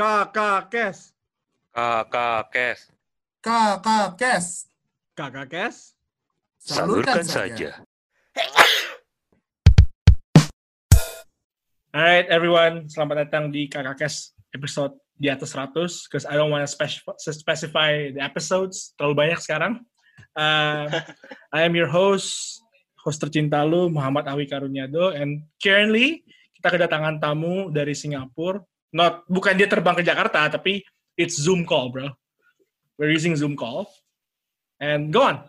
Kakak Kes. Kakak Kes. Kakak Kes. Kakak Kes. Salurkan saja. Alright everyone, selamat datang di Kakak Kes episode di atas 100 because I don't want to specify, specify the episodes terlalu banyak sekarang. Uh, I am your host, host tercinta lu Muhammad Awi Karunyado and currently kita kedatangan tamu dari Singapura. Not bukan dia terbang ke Jakarta tapi it's Zoom call, bro. We're using Zoom call. And go on.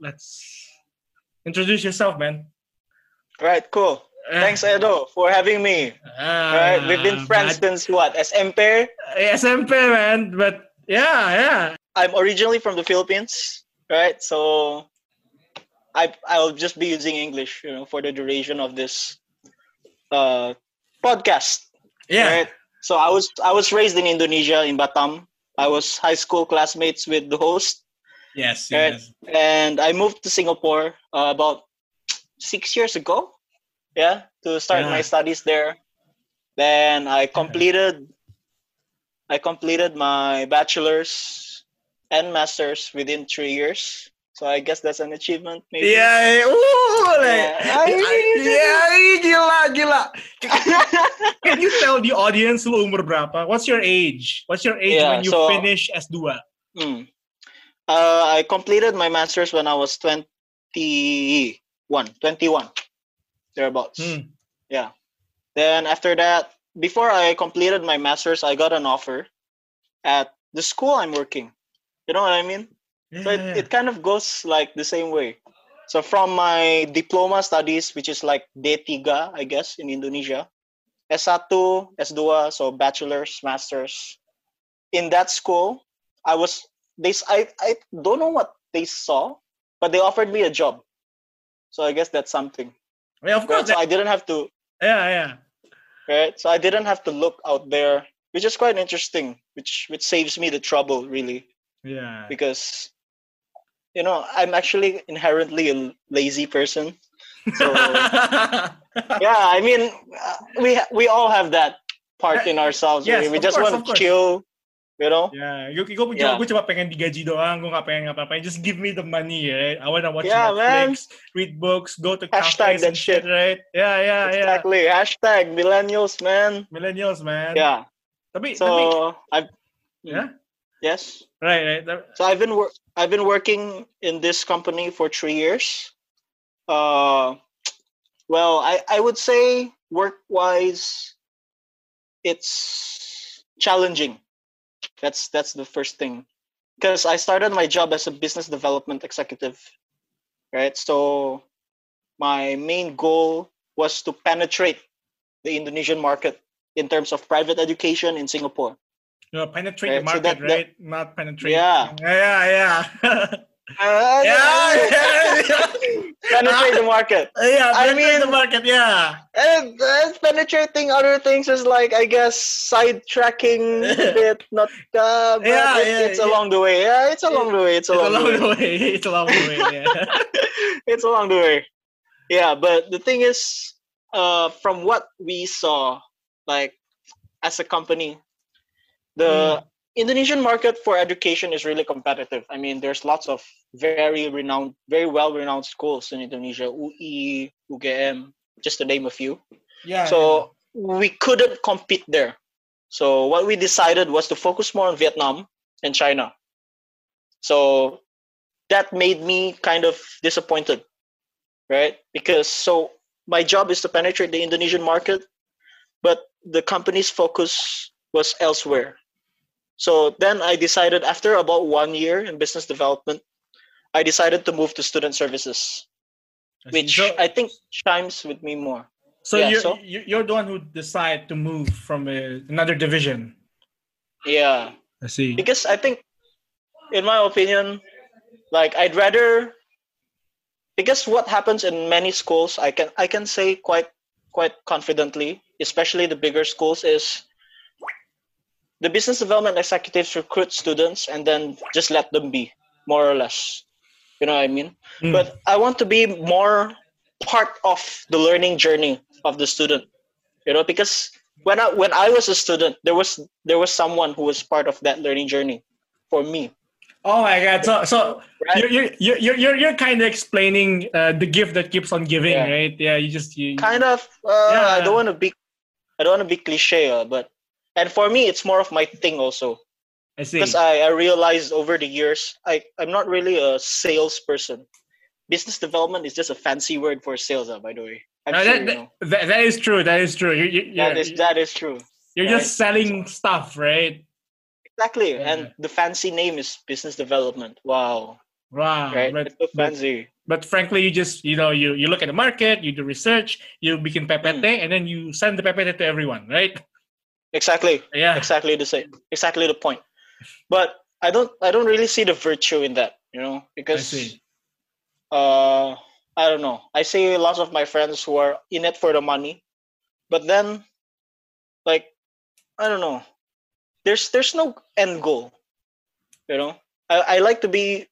Let's introduce yourself, man. Right, cool. Thanks, Edo, for having me. Uh, Right, we've been friends since what? SMP? SMP, man. But yeah, yeah. I'm originally from the Philippines, right? So I I'll just be using English, you know, for the duration of this uh podcast. Yeah. Right. So I was I was raised in Indonesia in Batam. I was high school classmates with the host, Yes, yes. and I moved to Singapore uh, about six years ago. Yeah, to start Yeah. my studies there. Then I completed I completed my bachelor's and master's within three years. So I guess that's an achievement, maybe. Iya, uh, like, Yeah. iya, gila, gila. Can you tell the audience lu umur berapa? What's your age? What's your age Yeah, when you so- finish S2? Hmm. Uh, I completed my master's when I was 21, 21, thereabouts. Hmm. Yeah. Then after that, before I completed my master's, I got an offer at the school I'm working. You know what I mean? So it, Yeah. it kind of goes like the same way. So from my diploma studies, which is like D3, I guess, in Indonesia, S1, S2, so bachelor's, master's. In that school, I was they I, I don't know what they saw, but they offered me a job. So I guess that's something. Yeah, of Right? course. So I didn't have to yeah, yeah. right? So I didn't have to look out there, which is quite interesting, which which saves me the trouble really, Yeah. because you know I'm actually inherently a lazy person. So yeah, I mean uh, we we all have that part in ourselves. Yes, we just course, want to chill, you know. Yeah, gue, gue, gue, Yeah. gue cuma pengen digaji doang, gue gak pengen ngapa-ngapain. Just give me the money, right? I wanna watch Yeah, Netflix, read books, go to Hashtag cafes that and shit, shit. right? Yeah, yeah, yeah. Exactly. Hashtag millennials, man. Millennials, man. Yeah. Tapi, tapi, I've yeah, yes. right, right. So I've been wor- I've been working in this company for three years. Uh, well, I I would say work wise, it's challenging. That's that's the first thing, because I started my job as a business development executive, right? So my main goal was to penetrate the Indonesian market in terms of private education in Singapore. Know, penetrate the Right, so market, that- that- right? Not penetrate. Yeah. Yeah, yeah. Uh, yeah, yeah, yeah. penetrate the market. yeah, I penetrate the market, yeah. And, and penetrating other things is like I guess sidetracking a bit, not uh, but Yeah, it- yeah, it's yeah. along the way. Yeah, it's along the way. It's It's along, along the way. the way. It's along the way, yeah. it's along the way. Yeah, but the thing is, uh, from what we saw, like as a company, the hmm. Indonesian market for education is really competitive. I mean, there's lots of very renowned, very well-renowned schools in Indonesia, UI, UGM, just to name a few. yeah. So we couldn't compete there. So what we decided was to focus more on Vietnam and China. So that made me kind of disappointed, right? Because so my job is to penetrate the Indonesian market, but the company's focus was elsewhere. So then I decided after about one year in business development, I decided to move to student services, I which so, I think chimes with me more. so yeah, you're, so- you- you're the one who decide to move from a, another division. Yeah. I see. because I think, in my opinion, like I'd rather because what happens in many schools, I can I can say quite quite confidently, especially the bigger schools, is the business development executives recruit students and then just let them be, more or less. You know what I mean? Mm. But I want to be more part of the learning journey of the student. You know, because when I when I was a student, there was there was someone who was part of that learning journey for me. Oh my god! So so Right? you're you're you're you're, you're, kind of explaining uh, the gift that keeps on giving, Yeah. right? Yeah, you just you. Kind of. Uh, Yeah. I don't want to be. I don't want to be cliche, uh, but and for me, it's more of my thing also I see. because I, I realized over the years I I'm not really a salesperson. Business development is just a fancy word for sales, uh, by the way. I'm No, sure that, you know. that, that, is true. That is true. You, you, That is that is true. you're right. just selling stuff, right? Exactly. Yeah. And the fancy name is business development. Wow. Wow. Right? But, it's so but, fancy. but frankly, you just you know you you look at the market, you do research, you begin PPT, Mm. and then you send the PPT to everyone, right? Exactly. Yeah. Exactly the same. Exactly the point. But I don't I don't really see the virtue in that, you know, I because see. uh I don't know. I see lots of my friends who are in it for the money, but then like I don't know. There's there's no end goal. You know? I, I like to be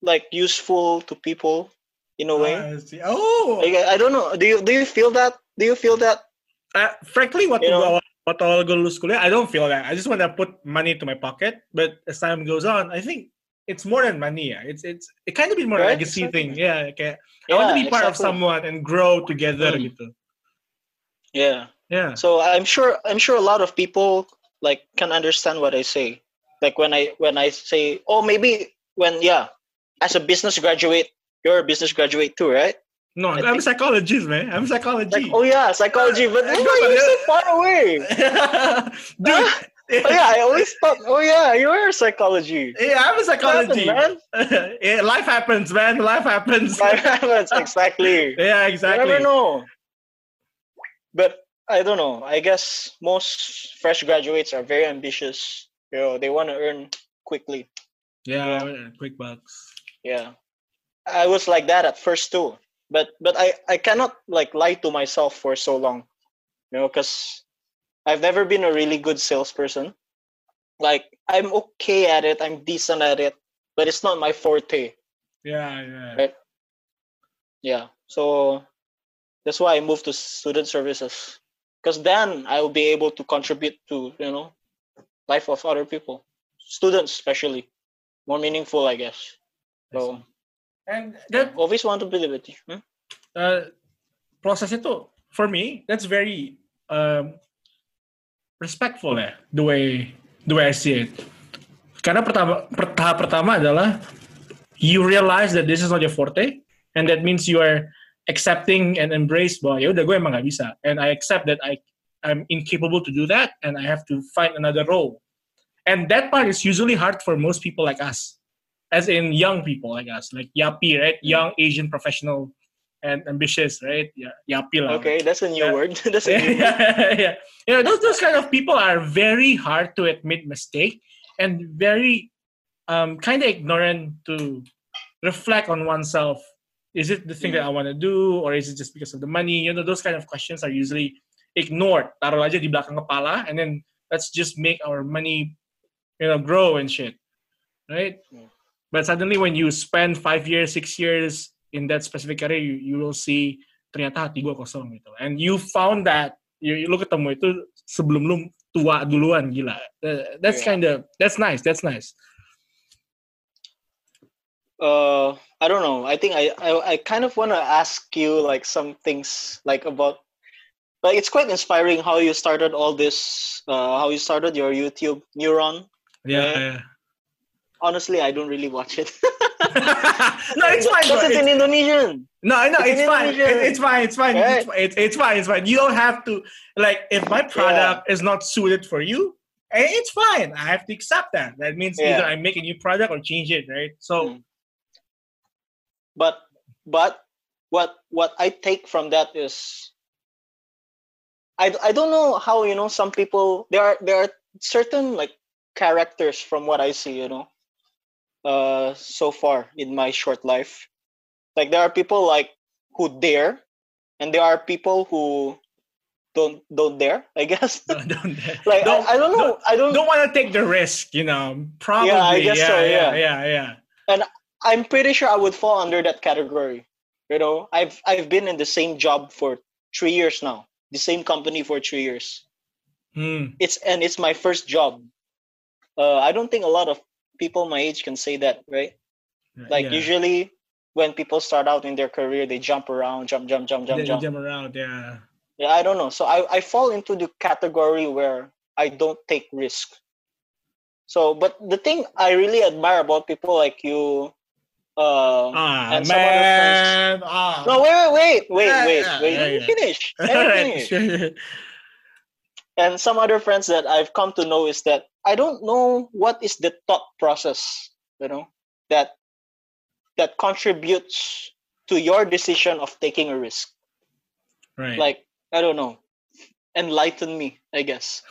like useful to people in a way. I. Oh, Like, I I don't know. Do you do you feel that? Do you feel that? uh, frankly, what do You know- what all go lulus kuliah, I don't feel that. I just want to put money to my pocket. But as time goes on, I think it's more than money. Yeah. It's it's it kind of be more Right, legacy exactly. thing. Yeah. Okay. I want to be Yeah, part of someone and grow together. Mm. Gitu. Yeah. Yeah. So I'm sure I'm sure a lot of people like can understand what I say. Like when I when I say, oh maybe when yeah, as a business graduate, you're a business graduate too, right? No, I I'm a psychologist, man. I'm psychology. Like oh yeah, psychology, but why are you so far away? Dude. Oh yeah, I always thought, oh yeah, you're a psychology. Yeah, I'm a psychology. happened, man? yeah, life happens, man. Life happens. Life happens, exactly. yeah, exactly. You never know. But I don't know. I guess most fresh graduates are very ambitious. You know, they want to earn quickly. Yeah, quick bucks. Yeah. I was like that at first too. But but I I cannot like lie to myself for so long. You know, cuz I've never been a really good salesperson. Like I'm okay at it, I'm decent at it, but it's not my forte. Yeah, yeah. Right. Yeah. So that's why I moved to student services. Because then I will be able to contribute to, you know, life of other people. Students especially. More meaningful, I guess. So. And yeah, that always want to be liberty. Hmm? uh, process ito, for me, that's very um, respectful eh, the way the way I see it. Karena pertama, per- tahap pertama adalah you realize that this is not your forte, and that means you are accepting and embrace bahwa ya udah gue emang gak bisa, and I accept that I I'm incapable to do that, and I have to find another role. And that part is usually hard for most people like us, as in young people like us, like Yapi, right? Young Asian professional and ambitious, right? Yeah, Yapi lah. Okay, that's a new Yeah. word. that's a yeah, new word. yeah, yeah. You know, those those kind of people are very hard to admit mistake and very um, kind of ignorant to reflect on oneself. Is it the thing that I want to do, or is it just because of the money? You know, those kind of questions are usually ignored. Taruh aja di belakang kepala, and then let's just make our money, you know, grow and shit, right? Mm. But suddenly, when you spend five years, six years in that specific career, you, you will see ternyata hati gue kosong gitu. And you found that you, you lu ketemu itu sebelum lu tua duluan gila. That's Yeah. kind of that's nice. That's nice. uh i don't know i think i i, I kind of want to ask you like some things like about like it's quite inspiring how you started all this uh how you started your youtube neuron Yeah. Yeah. yeah. Honestly i don't really watch it no, it's fine. because it's It's- in indonesian no, no, it's it's fine. It- It's fine. It's fine. Right. It's, it's, it's fine. It's fine. You don't have to like if my product is not suited for you. eh, It's fine. I have to accept that. That means Yeah. either I make a new product or change it, right? So Mm. but but what what i take from that is i i don't know how you know some people there are there are certain like characters from what i see you know uh so far in my short life like there are people like who dare and there are people who don't don't dare i guess don't, don't, like don't, I, I don't know i don't don't want to take the risk, you know. Probably. Yeah, I guess yeah, so, yeah, yeah. yeah, yeah. I'm pretty sure I would fall under that category. You know, I've I've been in the same job for three years now, the same company for three years. Hmm. It's and it's my first job. Uh, I don't think a lot of people my age can say that, right? Like Yeah. usually when people start out in their career, they jump around, jump, jump, jump, jump, They jump. jump around. Yeah. Yeah, I don't know. So I, I fall into the category where I don't take risk. So, but the thing I really admire about people like you, uh, Ah and some other friends- man. Ah. no, wait, wait, wait, wait, Yeah, wait, yeah, wait. yeah, Let me yeah. finish. Let me finish. And some other friends that I've come to know is that I don't know what is the thought process, you know, that that contributes to your decision of taking a risk. Right. Like I don't know, enlighten me, I guess.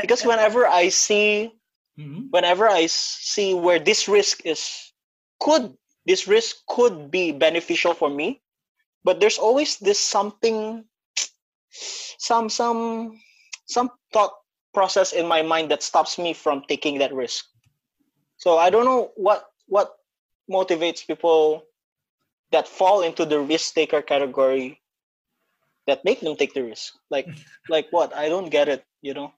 Because whenever I see Mhm. whenever I see where this risk is could this risk could be beneficial for me, but there's always this something some some some thought process in my mind that stops me from taking that risk. So I don't know what what motivates people that fall into the risk taker category that make them take the risk. Like like what? I don't get it, you know.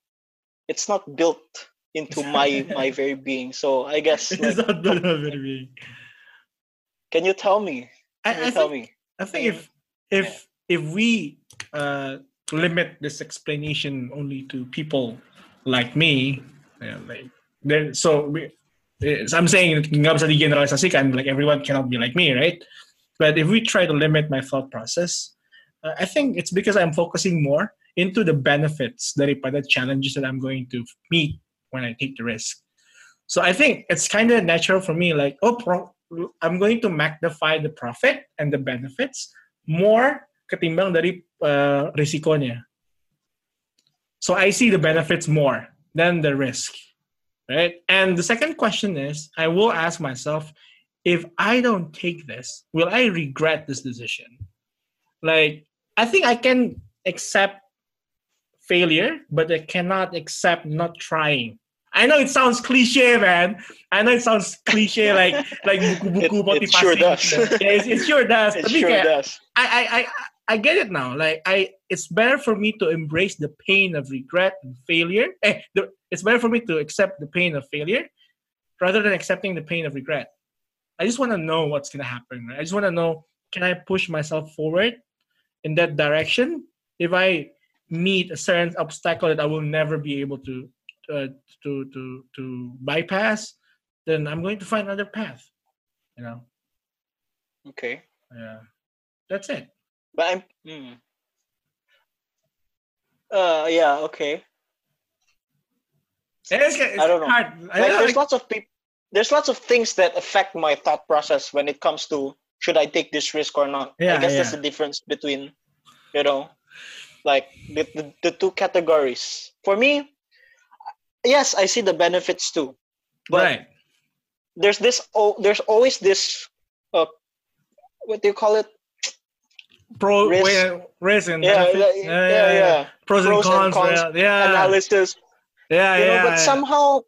It's not built into my my very being. So I guess It's not good of it, really. can you tell me? Can I you tell think, me? I think if if if we uh, limit this explanation only to people like me, yeah, like then so we, eh, so I'm saying nggak bisa like everyone cannot be like me, right? But if we try to limit my thought process, uh, I think it's because I'm focusing more into the benefits daripada challenges that I'm going to meet when I take the risk. So I think it's kind of natural for me, like, oh, pro- I'm going to magnify the profit and the benefits more ketimbang dari uh, risikonya. So I see the benefits more than the risk, right? And the second question is, I will ask myself, if I don't take this, will I regret this decision? Like, I think I can accept failure, but I cannot accept not trying. I know it sounds cliche, man. I know it sounds cliche, like like buku-buku It- it sure motivasi. does. Yeah, it, it sure does. It Tapi sure kayak, does. I, I, I, I get it now. Like I, it's better for me to embrace the pain of regret and failure. Eh, the, it's better for me to accept the pain of failure rather than accepting the pain of regret. I just want to know what's gonna happen. Right? I just want to know can I push myself forward in that direction if I meet a certain obstacle that I will never be able to uh, to to to bypass, then I'm going to find another path. You know, Okay. yeah, that's it. But I'm hmm. Uh yeah, okay. It's, it's I don't know. hard. I Like know, there's like- lots of people there's lots of things that affect my thought process when it comes to should I take this risk or not. Yeah, I guess that's yeah. the difference between you know like the, the, the two categories. For me, yes, I see the benefits too. But right. there's this oh there's always this uh what do you call it? Pro risk- way- risk and Yeah, benefits. yeah, yeah, yeah. Pros, Pros and and cons. cons yeah, yeah, Analysis. yeah, you know, yeah, but yeah. somehow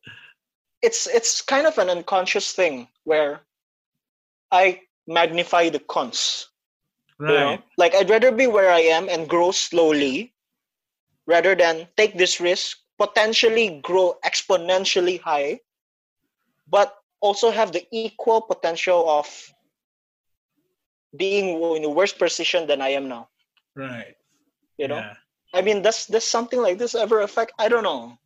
it's it's kind of an unconscious thing where I magnify the cons. you know? right. Like I'd rather be where I am and grow slowly rather than take this risk, potentially grow exponentially high, but also have the equal potential of being in a worse position than I am now. Right. You know? Yeah. I mean, does does something like this ever affect? I don't know.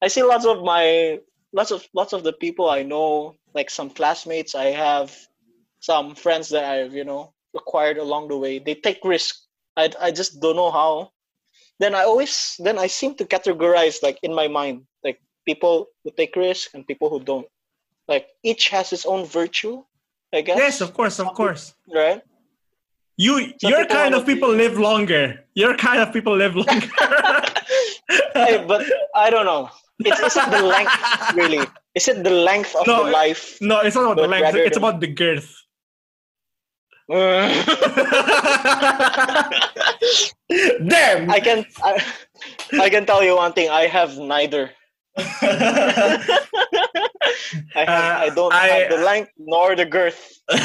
I see lots of my lots of lots of the people I know, like some classmates I have, some friends that I've you know acquired along the way. They take risk. I I just don't know how. Then I always then I seem to categorize like in my mind like people who take risk and people who don't. Like each has its own virtue, I guess. Yes, of course, of course. right. You, your kind of people be- live longer. Your kind of people live longer. Hey, but I don't know. It's, is it the length really? Is it the length of No, the life? no, it's not about the length. It's than- about the girth. Damn. I can I, I can tell you one thing. I have neither. I have, I Uh, don't I- have the length nor the girth. You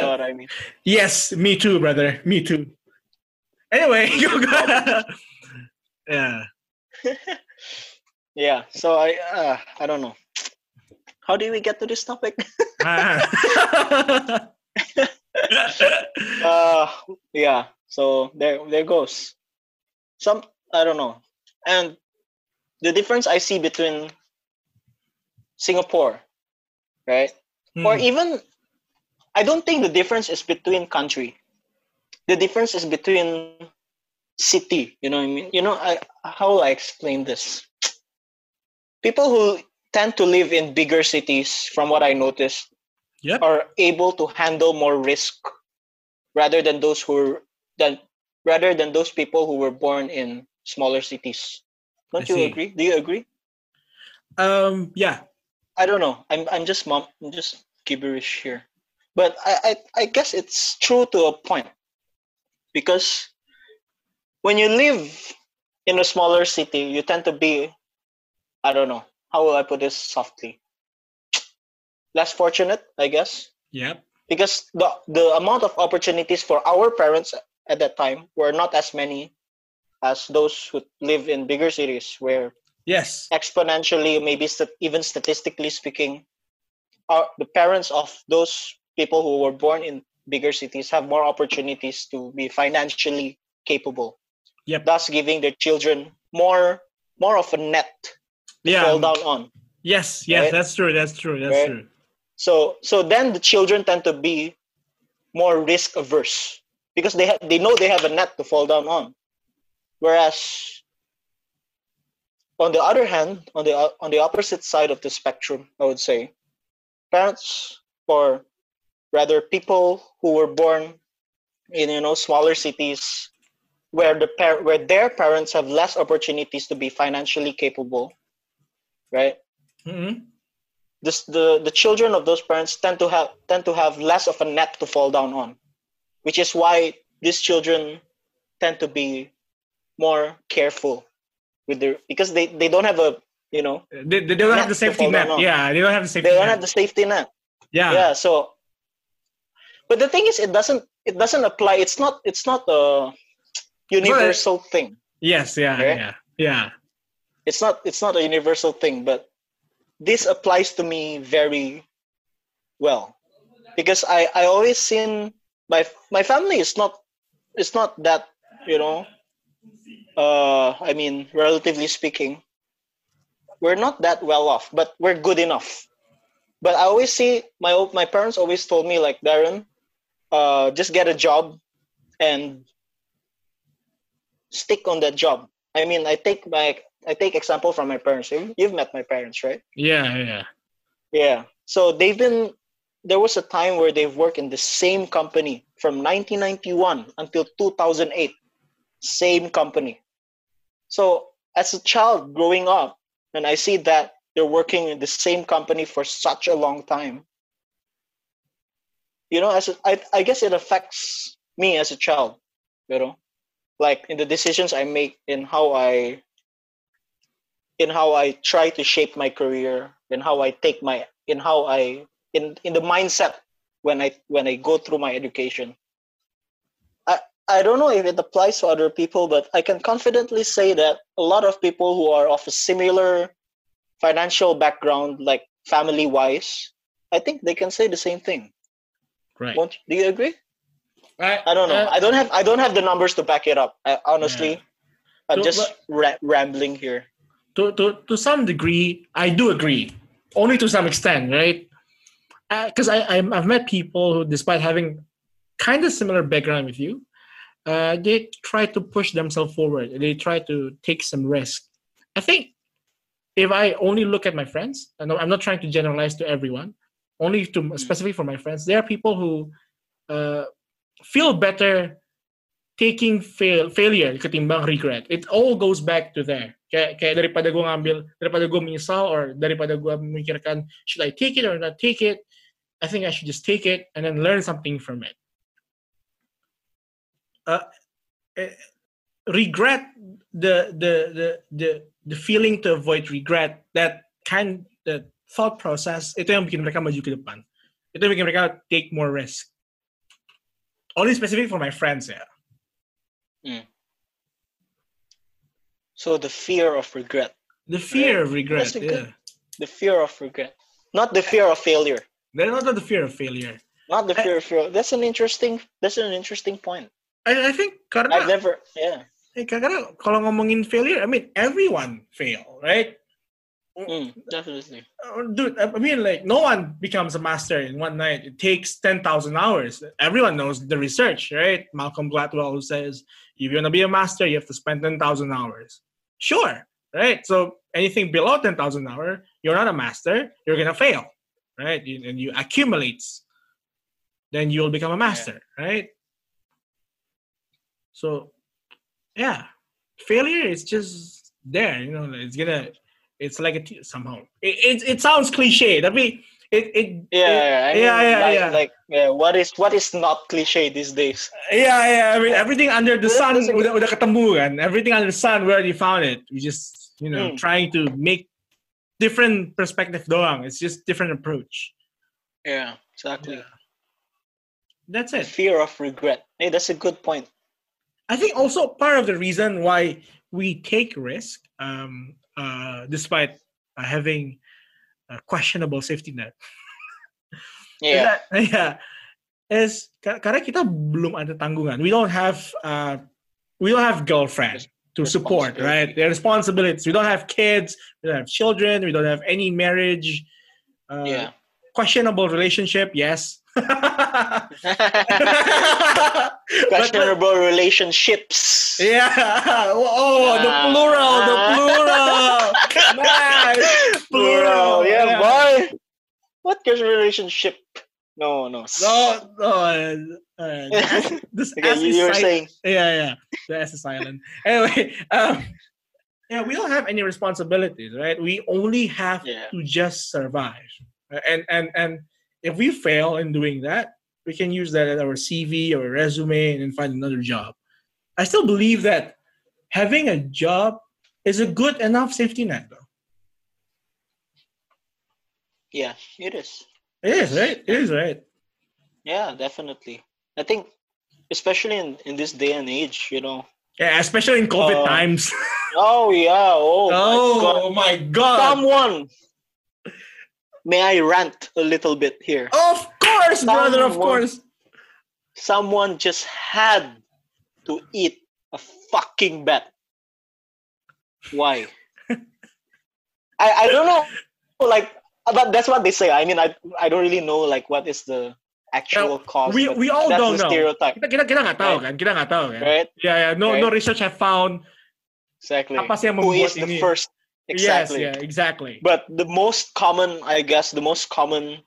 know what I mean? yes, me too, brother. Me too. Anyway, you go. yeah. yeah. So I uh, I don't know. How do we get to this topic? Ah. uh yeah so there there goes some i don't know and the difference i see between singapore right? Or Hmm. even i don't think the difference is between country. The difference is between city you know what i mean? You know I, how will i explain this? People who tend to live in bigger cities from what i noticed Yep. are able to handle more risk rather than those who than rather than those people who were born in smaller cities don't I you see. agree do you agree um, yeah. I don't know. I'm I'm just mom. I'm just gibberish here, but I, I I guess it's true to a point because when you live in a smaller city, you tend to be I don't know how will I put this softly less fortunate, I guess, Yep. because the the amount of opportunities for our parents at that time were not as many as those who live in bigger cities where Yes. exponentially, maybe st- even statistically speaking, are the parents of those people who were born in bigger cities have more opportunities to be financially capable. Yep. Thus, giving their children more more of a net to Yeah. fall down on. Yes. Yes. Right? That's true. That's true. That's Right? true. So so then the children tend to be more risk averse because they ha- they know they have a net to fall down on. Whereas on the other hand, on the on the opposite side of the spectrum, I would say, parents or rather people who were born in you know smaller cities where the par- where their parents have less opportunities to be financially capable, right? hmm this the the children of those parents tend to have tend to have less of a net to fall down on which is why these children tend to be more careful with their because they they don't have a you know They, they don't have the safety net. on. Yeah. They don't have the safety they don't net. have the safety net yeah. yeah so but the thing is it doesn't it doesn't apply it's not it's not a universal thing Yes. Yeah. Okay. Yeah. Yeah. it's not it's not a universal thing but this applies to me very well because i i always seen my my family is not it's not that you know uh i mean relatively speaking we're not that well off but we're good enough but i always see my my parents always told me like darren uh just get a job and stick on that job i mean i take my i take example from my parents You- you've met my parents right Yeah. Yeah. yeah. So they've been there was a time where they've worked in the same company from 1991 until 2008. Same company. So as a child growing up and I see that they're working in the same company for such a long time. You know, as a, I I guess it affects me as a child, you know. Like in the decisions I make in how I in how I try to shape my career, in how I take my, in how I, in in the mindset when I when I go through my education. I I don't know if it applies to other people, but I can confidently say that a lot of people who are of a similar financial background, like family wise, I think they can say the same thing. Right. Won't do you agree? I, I don't know. uh, I don't have I don't have the numbers to back it up. I, honestly, I'm So, just ra- rambling here. to, to to some degree, I do agree, only to some extent, right? Because I I'm, I've met people who, despite having kind of similar background with you, uh, they try to push themselves forward. They try to take some risk. I think if I only look at my friends, know I'm not trying to generalize to everyone, only to specifically for my friends. There are people who uh, feel better taking fail failure ketimbang regret. It all goes back to there. Kaya, kaya daripada gue ngambil, daripada gue menyesal or daripada gue memikirkan should I take it or not take it, I think I should just take it and then learn something from it. Uh, eh, regret the, the the the the feeling to avoid regret that kind the thought process itu yang bikin mereka maju ke depan itu yang bikin mereka take more risk only specific for my friends ya So the fear of regret. The fear of regret. Yeah. good- The fear of regret, not the fear of failure. They're not the fear of failure. Not the I- fear of failure. That's an interesting. That's an interesting point. I, I think I've karena never. Yeah. eh, karena kalau ngomongin failure, I mean everyone fail, right? Mm, definitely. Uh, Dude, I mean like no one becomes a master in one night. It takes 10,000 hours. Everyone knows the research, right? Malcolm Gladwell says if you want to be a master, you have to spend 10,000 hours. Sure, right? So anything below 10,000 hour, you're not a master, you're going to fail, right? And you accumulate. Then you'll become a master, right? So yeah, failure is just there, you know, it's to it's like a t- somehow it, it, it sounds cliche tapi it it Yeah. yeah, I mean, yeah, yeah, like, yeah. Like, yeah, what is what is not cliche these days? yeah yeah I mean everything under the sun that's a good- udah, udah ketemu kan everything under the sun we already found it we just you know Hmm. trying to make different perspective doang it's just different approach Yeah. Exactly. Yeah. that's it fear of regret. Hey, that's a good point. I think also part of the reason why we take risk um uh despite uh, having a questionable safety net Yeah. Is that- yeah. Is ka- karena kita belum ada tanggungan. We don't have uh, we don't have girlfriend to support, right? Their responsibilities. We don't have kids. We don't have children. We don't have any marriage. Uh, yeah. Questionable relationship, yes. But, Questionable relationships. yeah. Oh, the Ah. plural, the plural. nice. Plural. Yeah, boy. What kind of relationship? No, no. No, no. Uh, uh, this okay, you, is you were saying. Yeah, yeah. The S is silent. Anyway, um, yeah, we don't have any responsibilities, right? We only have Yeah. to just survive, and and and if we fail in doing that, we can use that as our CV or resume and then find another job. I still believe that having a job is a good enough safety net, though. Yeah, it is. It is right. It is right. Yeah, definitely. I think, especially in, in this day and age, you know. Yeah, especially in COVID Uh, times. Oh yeah. Oh, oh my my god! God. Someone. May I rant a little bit here? Of course, brother. Of course. Someone just had to eat a fucking bat. Why? I I don't know. Like, but that's what they say. I mean, I I don't really know like what is the actual cause. we we all that's don't the know. stereotype, Kita kita kita nggak tahu Right. kan? Kita nggak tahu kan? right? Yeah, yeah. No no Right. research have found Exactly. apa sih yang Who is the ini. first? Exactly. Yes, yeah, exactly. But the most common, I guess, the most common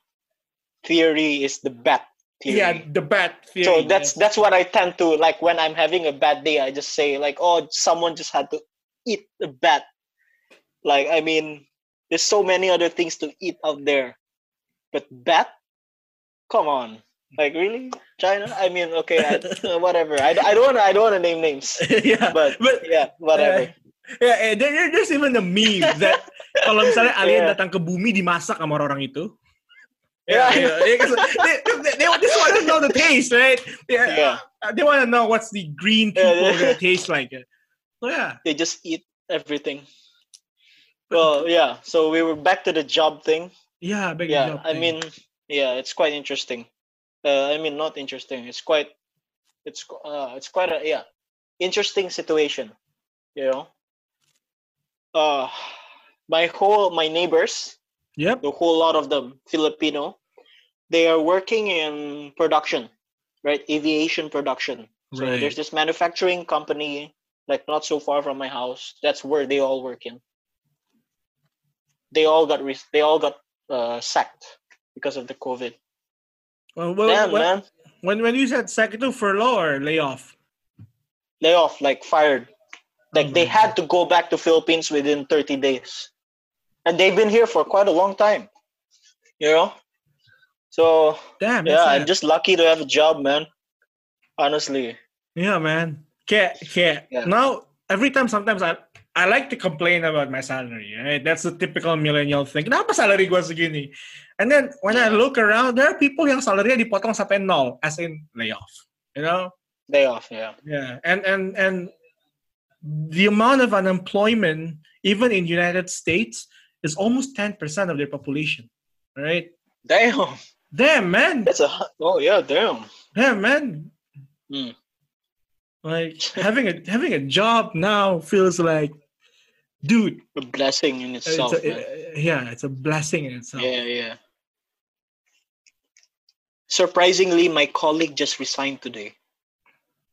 theory is the bat theory. yeah, the bad theory. so that's yes. that's what I tend to like when I'm having a bad day. I just say like, oh, someone just had to eat a bat. Like I mean, there's so many other things to eat out there, but bat, come on, like really, China? I mean, okay, I, whatever. I, I don't wanna, I don't want to name names, yeah, but but yeah, whatever. Uh, yeah, eh, there, there- there's even a meme that kalau misalnya alien Yeah. datang ke bumi dimasak sama orang itu. Yeah. yeah, yeah, 'cause they, they, they, just want to know the taste, right? Yeah, Yeah. uh, they want to know what's the green people yeah. taste like. So yeah, they just eat everything. Well, yeah. So we were back to the job thing. yeah, big yeah, job I thing. mean, yeah, it's quite interesting. Uh, I mean, not interesting. It's quite, it's uh, it's quite a yeah, interesting situation. You know. Uh, my whole my neighbors, yep. the whole lot of them Filipino, they are working in production, right? Aviation production. So Right. there's this manufacturing company, like not so far from my house. That's where they all work in. They all got re- they all got uh, sacked because of the COVID. Well, well, Damn, well, man, when when you said second to furlough or layoff, layoff, like fired. Like they mm-hmm. had to go back to Philippines within 30 days, and they've been here for quite a long time. You know, so damn. yeah, I'm just lucky to have a job, man. Honestly, Yeah, man. Yeah, kaya, Yeah. now every time sometimes I I like to complain about my salary. Right? That's a typical millennial thing. Kenapa salary gua segini? And then when I look around, there are people yang salary dipotong sampai nol, as in layoff. You know? day off. Yeah, Yeah. And and and the amount of unemployment even in United States, is almost 10% of their population. Right? Damn. Damn, man. That's a oh yeah, damn. Damn, man. Mm. Like having a having a job now feels like, dude, A blessing in it's itself. a, man. yeah, it's a blessing in itself. Yeah, yeah. Surprisingly, my colleague just resigned today.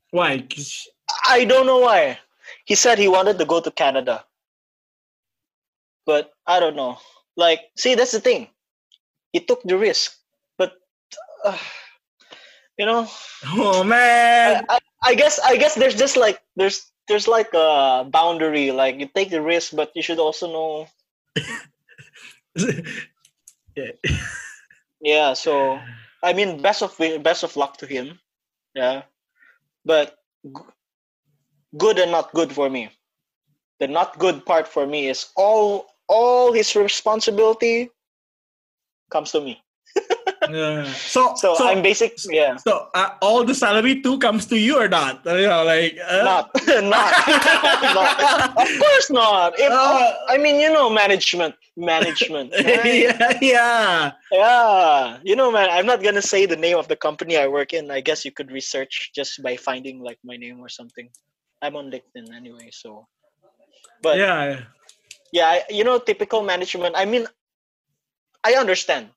Why? I don't know why. He said he wanted to go to Canada. But I don't know. Like, see, that's the thing. He took the risk. But uh, you know, Oh man. I, I guess I guess there's just like there's there's like a boundary. Like you take the risk, but you should also know. yeah. Yeah. So I mean, best of best of luck to him. Yeah. But good and not good for me. The not good part for me is all all his responsibility comes to me. Yeah. So, So, so, I'm basic. Yeah. so uh, all the salary too comes to you or not? You know, like uh, Not, not, not. Of course not. If, Uh, I mean, you know, management, management. right? yeah, yeah. Yeah, you know, man, I'm not gonna say the name of the company I work in. I guess you could research just by finding like my name or something. I'm on LinkedIn anyway, so. But yeah, yeah. You know, typical management. I mean, I understand.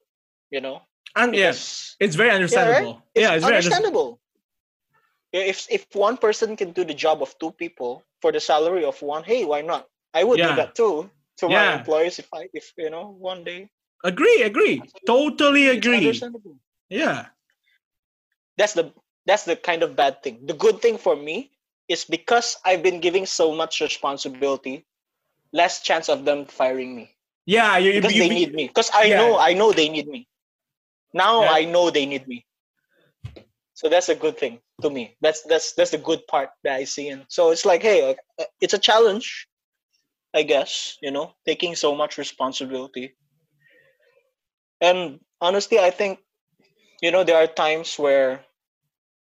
You know, And yes, because it's very understandable. it's Yeah, it's very understandable. Yeah, If if one person can do the job of two people for the salary of one, hey, why not? I would Yeah. do that too to my employees if I if you know one day. Agree, agree. Totally agree. understandable. Yeah. that's the that's the kind of bad thing the good thing for me is because i've been giving so much responsibility less chance of them firing me. Yeah, you, you, because you, they need me. Because i yeah. know i know they need me. Now Yeah. i know they need me. So that's a good thing to me. That's that's that's the good part that i see And so it's like hey uh, it's a challenge i guess you know taking so much responsibility. And honestly i think you know there are times where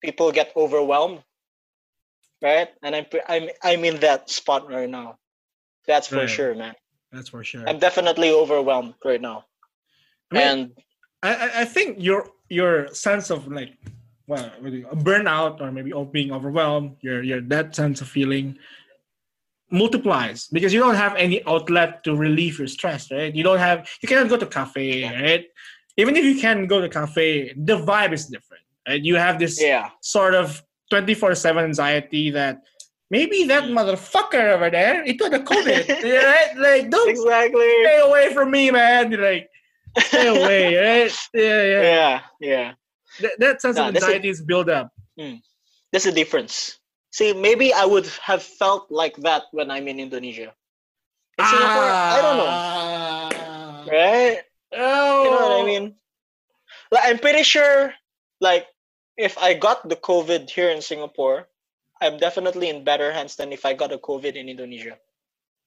people get overwhelmed right? And i'm i'm i'm in that spot right now. That's for Right. sure man. That's for sure. i'm definitely overwhelmed right now. I mean, and I, I- think your your sense of like well what do you- a burnout or maybe being overwhelmed your your that sense of feeling multiplies because you don't have any outlet to relieve your stress right? You don't have you cannot go to cafe right? Even if you can go to cafe the vibe is different right? You have this yeah. sort of 24-7 anxiety that maybe that motherfucker over there it was a covid right like don't exactly stay away from me man like stay away right yeah yeah yeah yeah that, that sense Nah, of a- anxiety is built up. Hmm. That's the difference. See, maybe I would have felt like that when I'm in Indonesia. In Singapore, I don't know. know. Right? Oh. You know what I mean? Like I'm pretty sure like if I got the COVID here in Singapore, I'm definitely in better hands than if I got a COVID in Indonesia.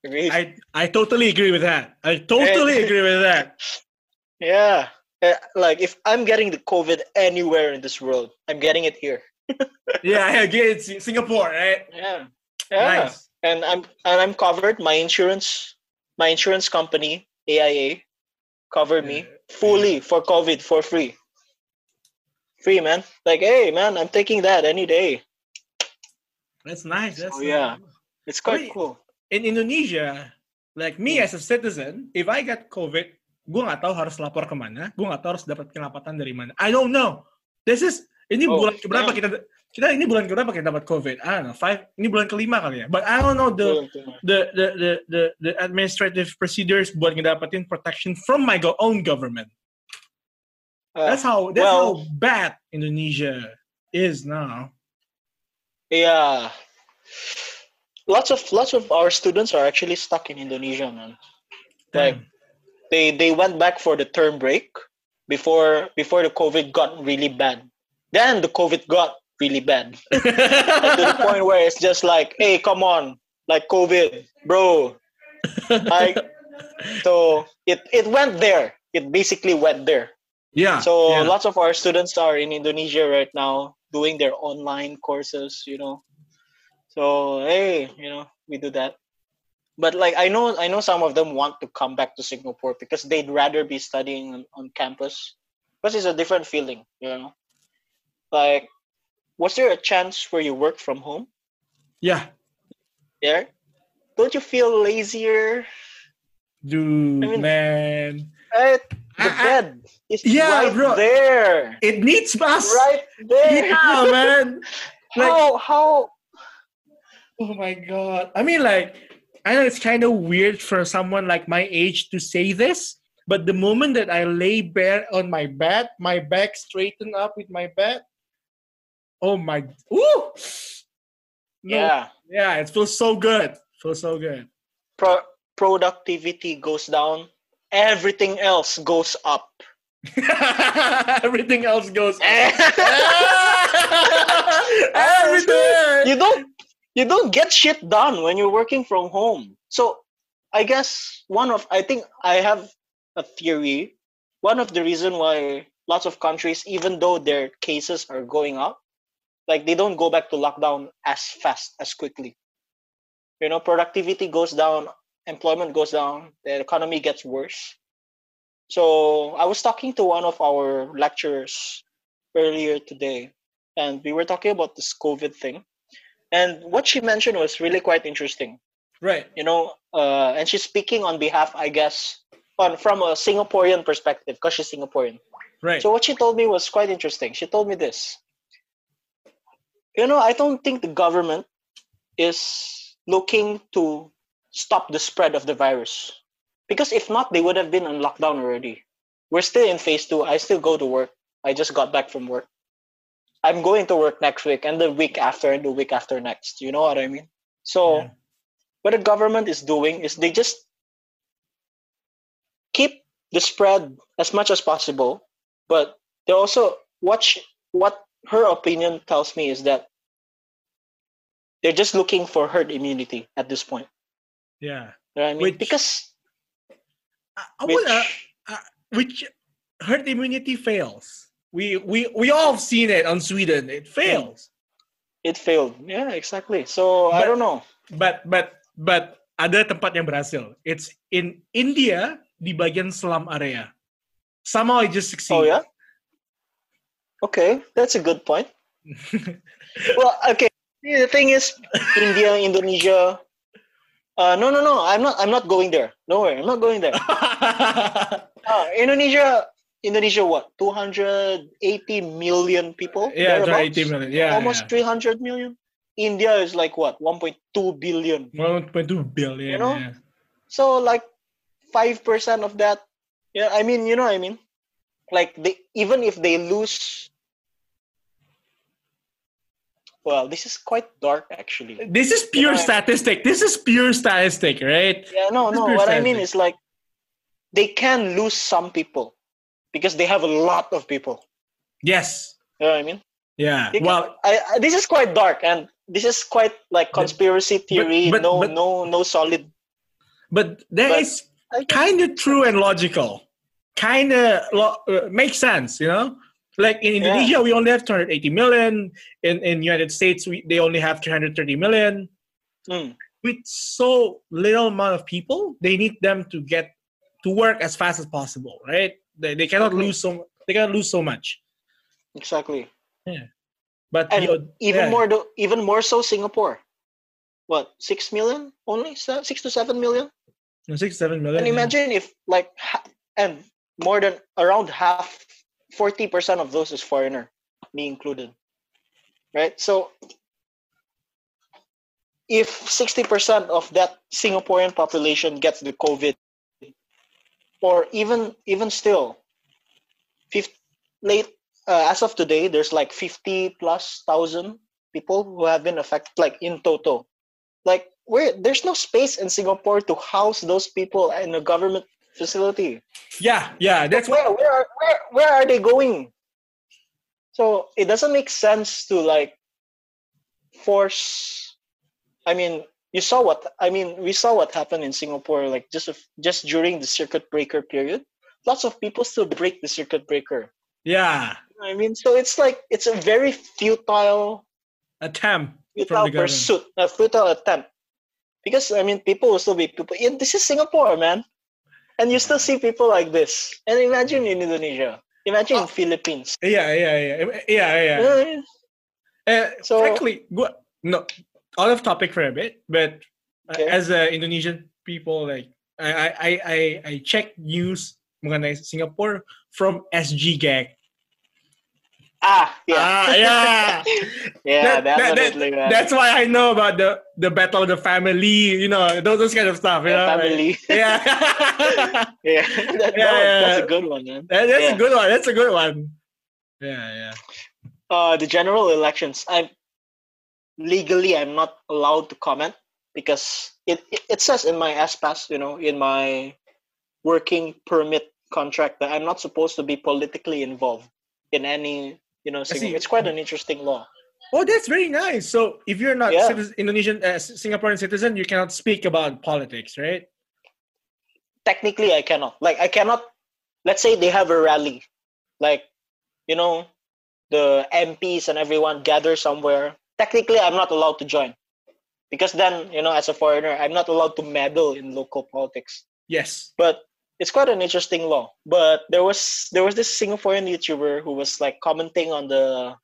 Agreed? I, I totally agree with that. I totally agree with that. yeah. Uh, Like if I'm getting the COVID anywhere in this world, I'm getting it here. Yeah, I agree. It's Singapore, right? Yeah. Yeah. Nice. and I'm and I'm covered. My insurance, my insurance company AIA, covered me fully for COVID for free. Free man, like hey man, I'm taking that any day. That's nice. That's So, yeah. It's quite cool. In Indonesia, like me as a citizen, if I get COVID, gue nggak tahu harus lapor ke mana, gue nggak tahu harus dapat kelapatan dari mana. I don't know. This is ini Oh, bulan keberapa damn. kita kita ini bulan keberapa kita dapat COVID? I don't know. Five. Ini bulan kelima kali ya. But I don't know the the the the the, the administrative procedures buat ngedapetin protection from my go- own government. Uh, That's how that's well- how bad Indonesia is now. yeah. Lots of lots of our students are actually stuck in Indonesia, man. Like they they went back for the term break before before the COVID got really bad. Then the COVID got really bad. to the point where it's just like, hey, come on, like COVID, bro. Like, so it it went there. It basically went there. Yeah. So yeah. lots of our students are in Indonesia right now doing their online courses. You know, so hey, you know, we do that. but like I know I know some of them want to come back to Singapore because they'd rather be studying on, on campus because it's a different feeling, you know. Like, was there a chance where you work from home? Yeah, There, don't you feel lazier? dude, I mean- man. Right, the I- bed is Yeah, right bro. there, It needs us. right there. Yeah, man. Like, How how oh my god. I mean, like, I know it's kind of weird for someone like my age to say this, but the moment that I lay bare on my bed, my back straightened up with my bed. Oh my! Ooh. No, yeah yeah, it feels so good. Feels so good. pro- productivity goes down, everything else goes up. Everything else goes. up. Eh. you don't you don't get shit done when you're working from home. So I guess one of I think I have a theory. One of the reason why lots of countries, even though their cases are going up, like they don't go back to lockdown as fast as quickly. You know, productivity goes down, employment goes down, the economy gets worse. So I was talking to one of our lecturers earlier today, and we were talking about this COVID thing. And what she mentioned was really quite interesting. Right. You know, uh, and she's speaking on behalf, I guess, on from a Singaporean perspective, because she's Singaporean. Right. So what she told me was quite interesting. She told me this. You know, I don't think the government is looking to stop the spread of the virus. Because if not, they would have been on lockdown already. We're still in phase two. I still go to work. I just got back from work. I'm going to work next week and the week after and the week after next. You know what I mean? So Yeah. what the government is doing is they just keep the spread as much as possible, but they also watch what her opinion tells me is that they're just looking for herd immunity at this point. Yeah. You know I mean? Which- because I, I which, would, uh, which herd immunity fails. We we we all have seen it on Sweden. It fails. it failed. Yeah, exactly. So I But- don't know. But but but ada tempat yang berhasil. It's in India di bagian slum area. Somehow it just Oh succeeded. yeah. Okay, that's a good point. Well, okay. The thing is, India, Indonesia. Uh, no, no, no. I'm not. I'm not going there. No way. I'm not going there. Uh, Indonesia. Indonesia. What? 280 million people. yeah, thereabouts? 80 million. Yeah, Almost 300 million. India is like what? 1.2 billion. 1.2 billion. You know? yeah. So like five percent of that. Yeah, I mean, you know what I mean. Like they even if they lose. Well, this is quite dark actually. This is pure Yeah. statistic. This is pure statistic, right? Yeah, no, no. What I mean is like they can lose some people because they have a lot of people. Yes. You know what I mean? Yeah. Can- Well, I, I this is quite dark and this is quite like conspiracy theory. but- no, but- no, no solid. but that but- is kind of true and logical. Kind of lo- uh, makes sense, you know. Like in Yeah. Indonesia, we only have 280 million. In in United States, we they only have 330 million. Mm, With so little amount of people, they need them to get to work as fast as possible, right? They, they cannot lose so they cannot lose so much. exactly. Yeah. But the- even yeah. more, do, even more so, Singapore. What six million only? Six to seven million. six seven million. And yeah. imagine if like and more than around half, forty percent of those is foreigner, me included. Right. So if sixty percent of that Singaporean population gets the COVID, or even even still, 50, late uh, as of today, there's like fifty plus thousand people who have been affected, like in total. Like where there's no space in Singapore to house those people in a government facility. yeah, yeah, that's where where are, where where are they going? So it doesn't make sense to like force. I mean, you saw what I mean. We saw what happened in Singapore, like just just during the circuit breaker period. Lots of people still break the circuit breaker. yeah I mean, so it's like it's a very futile, attempt from futile pursuit, a futile attempt. because I mean, people will still be people. Yeah, this is Singapore, man, and you still see people like this. And imagine in Indonesia, imagine in Philippines. Yeah, yeah, yeah, yeah, yeah. Uh, Uh, So- frankly, no, out of topic for a bit, but uh, Okay. as a Indonesian people, like I, I, I, I, I check news mengenai Singapore from SG Gag. Ah, yeah, Ah, yeah. yeah, That- that- that- definitely. That's why I know about the the battle of the family. You know, those, those kind of stuff. You The know, like- family. yeah. yeah, that, Yeah, yeah, that's a good one, man. That- that's Yeah. a good one. That's a good one. Yeah, yeah. Uh, the general elections. I'm legally I'm not allowed to comment because it, it, it says in my S pass, you know, in my working permit contract that I'm not supposed to be politically involved in any, you know. Singapore. it's quite an interesting law. Oh, that's very nice. So, if you're not Yeah. citizen, Indonesian, uh, Singaporean citizen, you cannot speak about politics, right? Technically, I cannot. Like, I cannot. Let's say they have a rally, like, you know, the MPs and everyone gather somewhere. Technically, I'm not allowed to join because then, you know, as a foreigner, I'm not allowed to meddle in local politics. Yes. but it's quite an interesting law. But there was there was this Singaporean YouTuber who was like commenting on the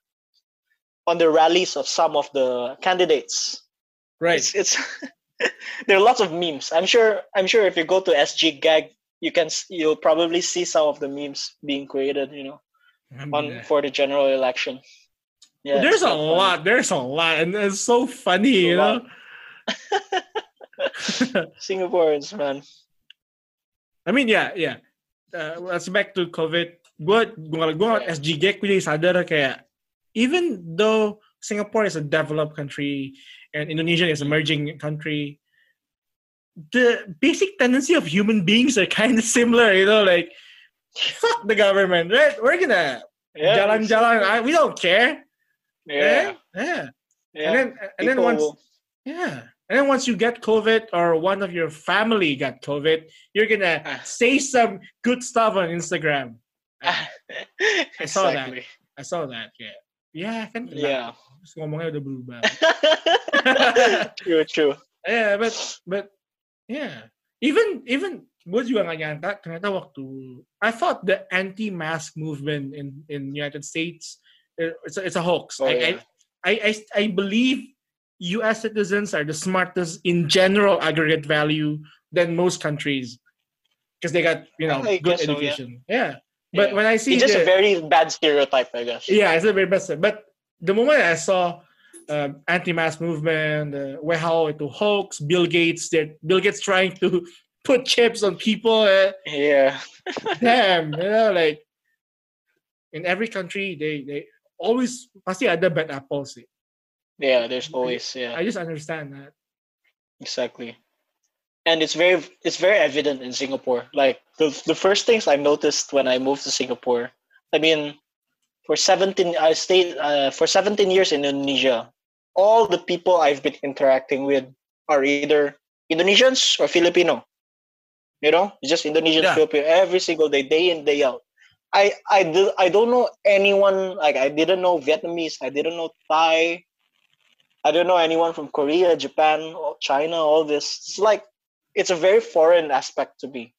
on the rallies of some of the candidates. Right. It's, it's there are lots of memes. I'm sure I'm sure if you go to SG Gag, you can you'll probably see some of the memes being created. You know, on for the general election. Yeah, There's a funny. lot. There's a lot, and it's so funny, A you know. Singaporeans, man. I mean, yeah, yeah. Uh, let's back to COVID. Gue gue gue SGG, gue jadi sadar kayak even though Singapore is a developed country and Indonesia is an emerging country, the basic tendency of human beings are kind of similar. You know, like fuck the government, right? We're gonna Yeah, jalan-jalan. I- We don't care. Yeah, yeah. yeah. And then and then once Yeah. And then once you get COVID or one of your family got COVID, you're gonna Ah. say some good stuff on Instagram. I saw that. I saw that. Yeah. Yeah, kan. Yeah. Terus ngomongnya udah berubah. true, true. yeah, but but yeah. Even even gue juga gak nyangka ternyata waktu I thought the anti-mask movement in in United States uh, it's a, it's a hoax. Oh, I, yeah. I, I I I believe U.S. citizens are the smartest in general aggregate value than most countries because they got you know I good guess so, yeah. education. yeah. But Yeah. when I see It's just the, a very bad stereotype, I guess. yeah, it's a very best. But the moment I saw um, anti-mask movement, uh, how itu hoax, Bill Gates, that Bill Gates trying to put chips on people. Uh, Yeah. damn, you know, like in every country, they they always pasti ada bad apples. sih. Yeah, there's always yeah, I just understand that. exactly. And it's very it's very evident in Singapore. Like the the first things I noticed when I moved to Singapore. I mean, for 17 I stayed uh, for 17 years in Indonesia. All the people I've been interacting with are either Indonesians or Filipino. You know, it's just Indonesians, Yeah. Filipino every single day, day in day out. I I do, I don't know anyone like I didn't know Vietnamese, I didn't know Thai, I don't know anyone from Korea, Japan, China, all this. It's like it's a very foreign aspect to me.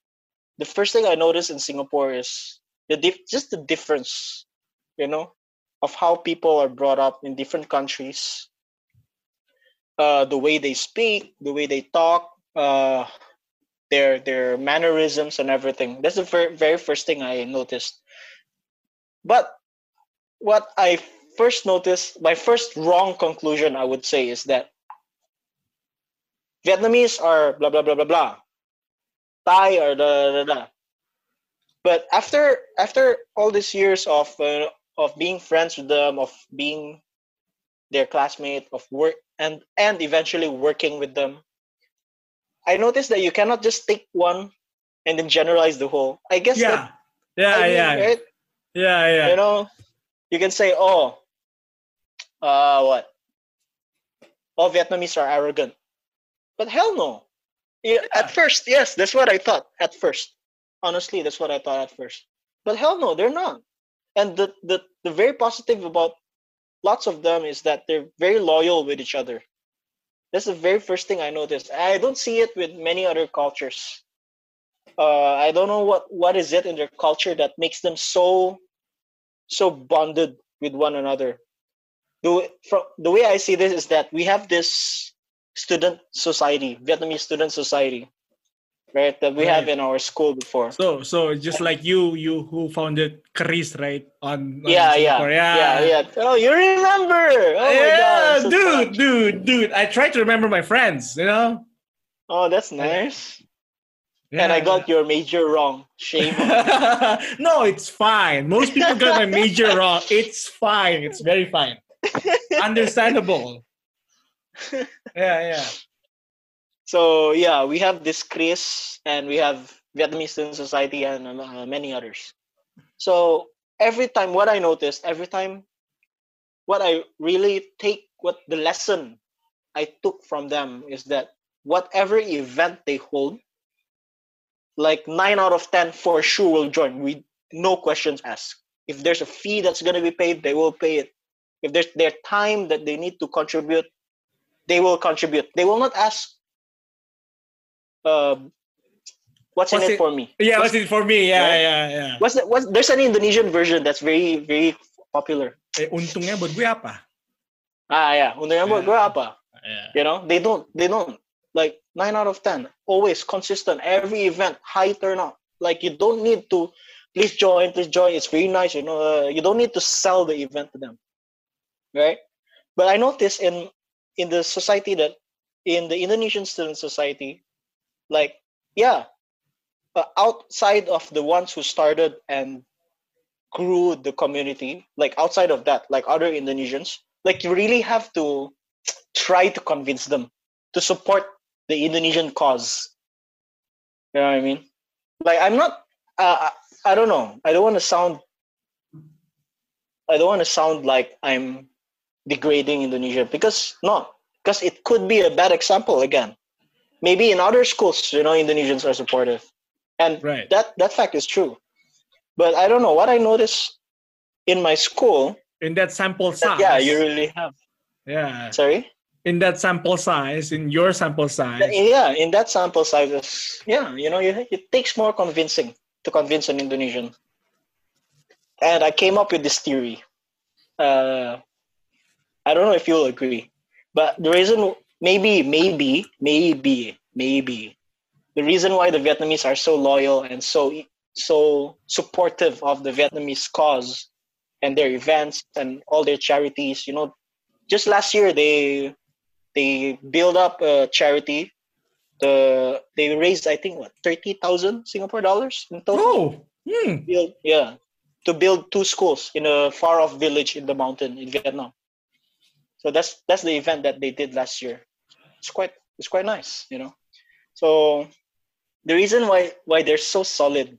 The first thing I noticed in Singapore is the dif- just the difference, you know, of how people are brought up in different countries. Uh, the way they speak, the way they talk, uh, their their mannerisms and everything. That's the very very first thing I noticed. But what I first notice, my first wrong conclusion, I would say, is that Vietnamese are blah blah blah blah blah, Thai are da da da. But after after all these years of uh, of being friends with them, of being their classmate, of work and and eventually working with them, I noticed that you cannot just take one and then generalize the whole. I guess that Yeah, yeah, I mean, yeah, right? yeah, yeah. you know you can say oh uh what all vietnamese are arrogant but hell no yeah, Yeah. at first yes that's what i thought at first honestly that's what i thought at first but hell no they're not and the the, the very positive about lots of them is that they're very loyal with each other That's the very first thing I noticed. I don't see it with many other cultures. Uh, I don't know what what is it in their culture that makes them so so bonded with one another. The way, from the way I see this is that we have this student society, Vietnamese student society, right? That we have in our school before. So so just like you you who founded Chris right on, on yeah, yeah, Singapore. yeah, yeah, Oh, you remember? Oh my god, so dude, touched. dude, dude. I try to remember my friends, you know. Oh, that's nice. Yeah. And I got your major wrong. Shame. no, it's fine. Most people got my major wrong. It's fine. It's very fine. Understandable. Yeah, yeah. So yeah, we have this Chris and we have Vietnamese Student Society and uh, many others. So every time, what I noticed, every time, what I really take, what the lesson I took from them is that whatever event they hold, like nine out of ten for sure will join. We no questions asked. If there's a fee that's gonna be paid, they will pay it. If there's their time that they need to contribute, they will contribute. They will not ask uh, what's, What's in it, it- for me. Yeah, what's it for me? Yeah, Right? yeah, yeah. What's the, what's there's an Indonesian version that's very very popular. Eh, untungnya buat gue apa? Ah yeah, untungnya buat Yeah. gue apa? Yeah. You know, they don't they don't like nine out of ten, always consistent. Every event, high turnout. Like you don't need to please join, please join. It's very nice, you know. Uh, you don't need to sell the event to them, right? But I noticed in in the society that in the Indonesian student society, like yeah, uh, outside of the ones who started and grew the community, like outside of that, like other Indonesians, like you really have to try to convince them to support the Indonesian cause. You know what I mean? Like I'm not. Uh, I, I don't know. I don't want to sound. I don't want to sound like I'm degrading Indonesia because no, because it could be a bad example again. Maybe in other schools, you know, Indonesians are supportive, and Right. that that fact is true. But I don't know what I noticed in my school. In that sample That, size. yeah, you really have. Yeah. Sorry. In that sample size, in your sample size. yeah in that sample sizes yeah you know you, it takes more convincing to convince an indonesian and i came up with this theory uh, i don't know if you'll agree but the reason maybe maybe maybe maybe the reason why the vietnamese are so loyal and so so supportive of the vietnamese cause and their events and all their charities you know just last year they they build up a charity. The they raised I think what thirty thousand Singapore dollars in total. Oh. Hmm. Build, yeah, to build two schools in a far off village in the mountain in Vietnam. So that's that's the event that they did last year. It's quite it's quite nice, you know. So the reason why why they're so solid,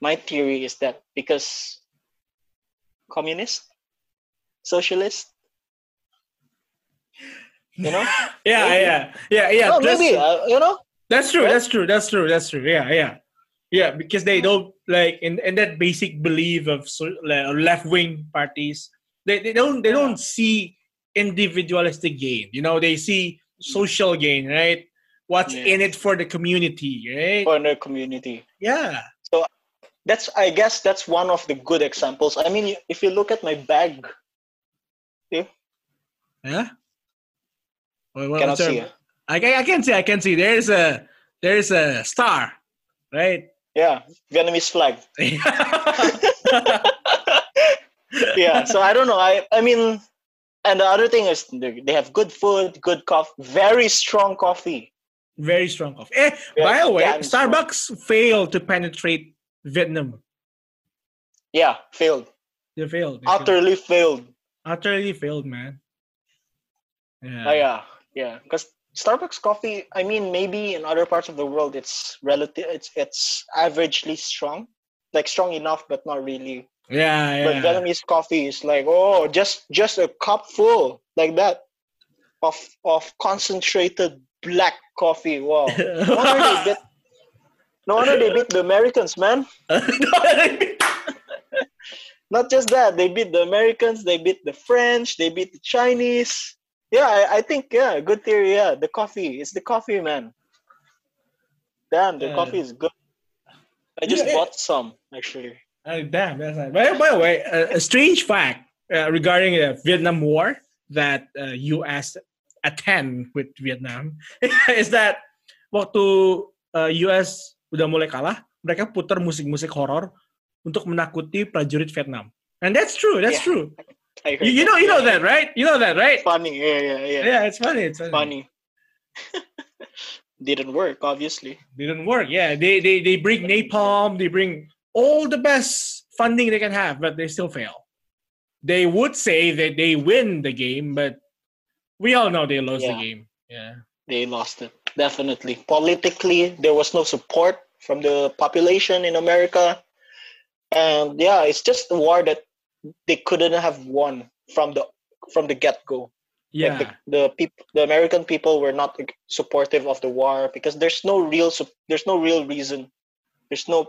my theory is that because communist, socialist, you know. Yeah, Maybe. yeah, yeah, yeah. no, maybe uh, you know. that's true. Right? That's true. That's true. That's true. Yeah, yeah, yeah. Because they don't like in, in that basic belief of so, like, left wing parties. They, they don't they don't see individualistic gain. You know, they see social gain, right? What's Yeah. in it for the community, right? for the community. yeah. So that's I guess that's one of the good examples. I mean, if you look at my bag, Yeah. What- what- cannot see it. I can, I can see. I can see. There's a there's a star, right? Yeah, Vietnamese flag. yeah, so I don't know. I I mean, and the other thing is they have good food, good coffee, very strong coffee. Very strong coffee. Eh, Yeah, by the way, damn strong. Starbucks failed to penetrate Vietnam. Yeah, failed, They failed. They failed. utterly failed. Utterly failed, man. Yeah. Oh, yeah, yeah. Because Starbucks coffee, I mean, maybe in other parts of the world, it's relative. It's it's averagely strong, like strong enough, but not really. Yeah, But. Vietnamese coffee is like, oh, just just a cup full like that of of concentrated black coffee. Wow. No wonder they beat, no wonder they beat the Americans, man. Not just that, they beat the Americans, they beat the French, they beat the Chinese. Yeah, I, I think yeah, good theory. Yeah, the coffee. It's the coffee, man. Damn, the Yeah. coffee is good. I just Yeah, bought some actually. Oh, damn, that's nice. By, by the way, a, a strange fact uh, regarding the Vietnam War that uh, U.S. attend with Vietnam is that waktu uh, U.S. udah mulai kalah, mereka putar musik-musik horor untuk menakuti prajurit Vietnam. And that's true. That's Yeah. true. You, you know, you know that, right? You know that, right? Funny. Yeah, yeah, yeah. Yeah, it's funny. It's funny. Funny. Didn't work, obviously. Didn't work. Yeah, they they they bring napalm. They bring all the best funding they can have, but they still fail. They would say that they win the game, but we all know they lost the game. Yeah. They lost it. Definitely. Politically, there was no support from the population in America. And yeah, it's just a war that they couldn't have won from the from the get-go. Yeah. Like the, the people the American people were not supportive of the war because there's no real there's no real reason. There's no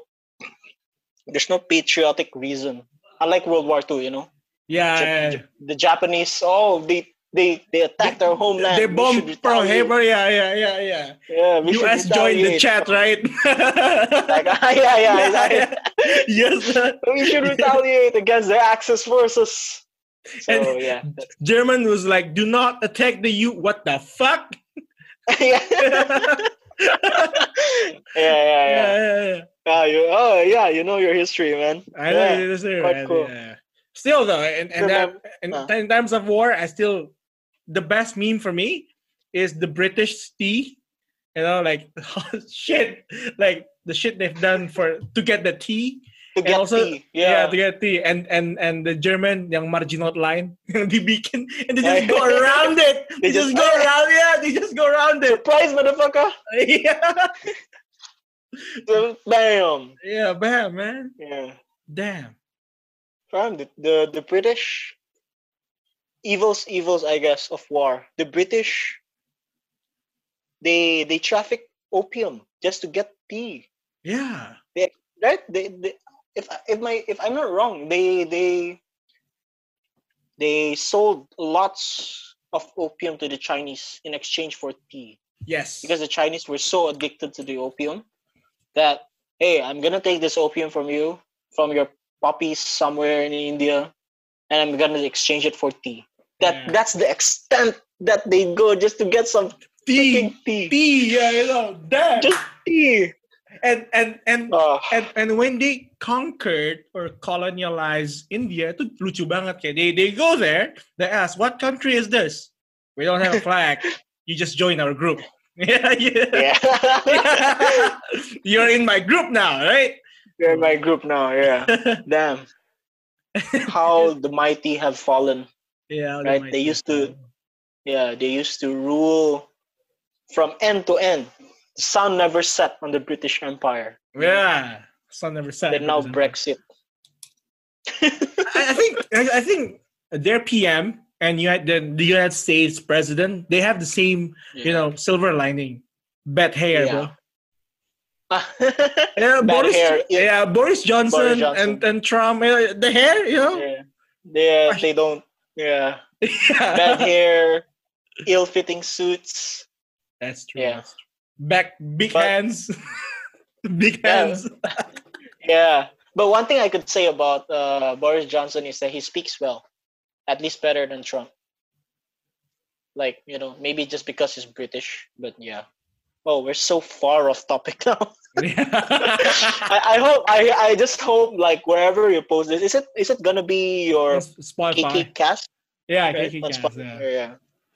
there's no patriotic reason. Unlike World War II, you know. yeah. Jap- Jap- the Japanese, oh, they they they attacked our homeland. They bombed Pearl. Harbor. Yeah, yeah, yeah, yeah. Yeah, we US joined the chat, right? Like, yeah, yeah, yeah. yes. we should retaliate against the Axis forces. So And- yeah, German was like, "Do not attack the U." What the fuck? yeah, yeah, yeah, yeah. Yeah. Ah, you, oh yeah, you know your history, man. I know Yeah, there, quite man, cool. yeah. Still though, and, and that, in, uh. in times of war, I still the best meme for me is the British tea. You know, like shit, like the shit they've done for to get the tea. To And get also, tea, yeah. to get tea, and and and the German, yung Maginot line, yung dibikin, and they just go around it. They, They just, just- go around, yeah, they just go around it. Surprise, motherfucker! yeah, So, Bam! yeah, bam, man, Yeah, damn. fam, the, the the British evils, evils, I guess, of war. The British, they they traffic opium just to get tea. Yeah, right they, they if if my if i'm not wrong they they they sold lots of opium to the chinese in exchange for tea yes, because the chinese were so addicted to the opium that hey i'm gonna take this opium from you from your puppies somewhere in india and i'm gonna exchange it for tea that Yeah. that's the extent that they go just to get some tea, tea tea, yeah, you know, that. just tea and and and Ah, and and when they conquered or colonialized India, itu lucu banget kayak they they go there, they ask, "What country is this?" We don't have a flag. you just join our group. Yeah, yeah. yeah You're in my group now, right? You're in my group now, yeah. Damn. How the mighty have fallen. yeah, Right, they used to- Yeah, they used to rule from end to end. The sun never set on the British Empire. Yeah, sun never set. Then now Brexit. I, I think I, I think their PM and you had the, the United States president, they have the same, you know, silver lining. Bet hair, Yeah. bro. Yeah, Bad Boris. hair, Yeah, yeah. Boris Johnson, Johnson. and and Trump. uh, The hair, you know. yeah. They, they don't, yeah. Yeah. Bad hair, ill fitting suits. That's true. Yeah. that's true. Back, big But- hands. big Yeah. hands. Yeah. But one thing I could say about uh, Boris Johnson is that he speaks well, at least better than Trump. Like, you know, maybe just because he's British, but yeah. Oh, we're so far off topic now. I, I hope I, I just hope like wherever you post this, is it is it gonna be your Spotify. KK cast? Yeah, right? KK cast. Yeah. yeah.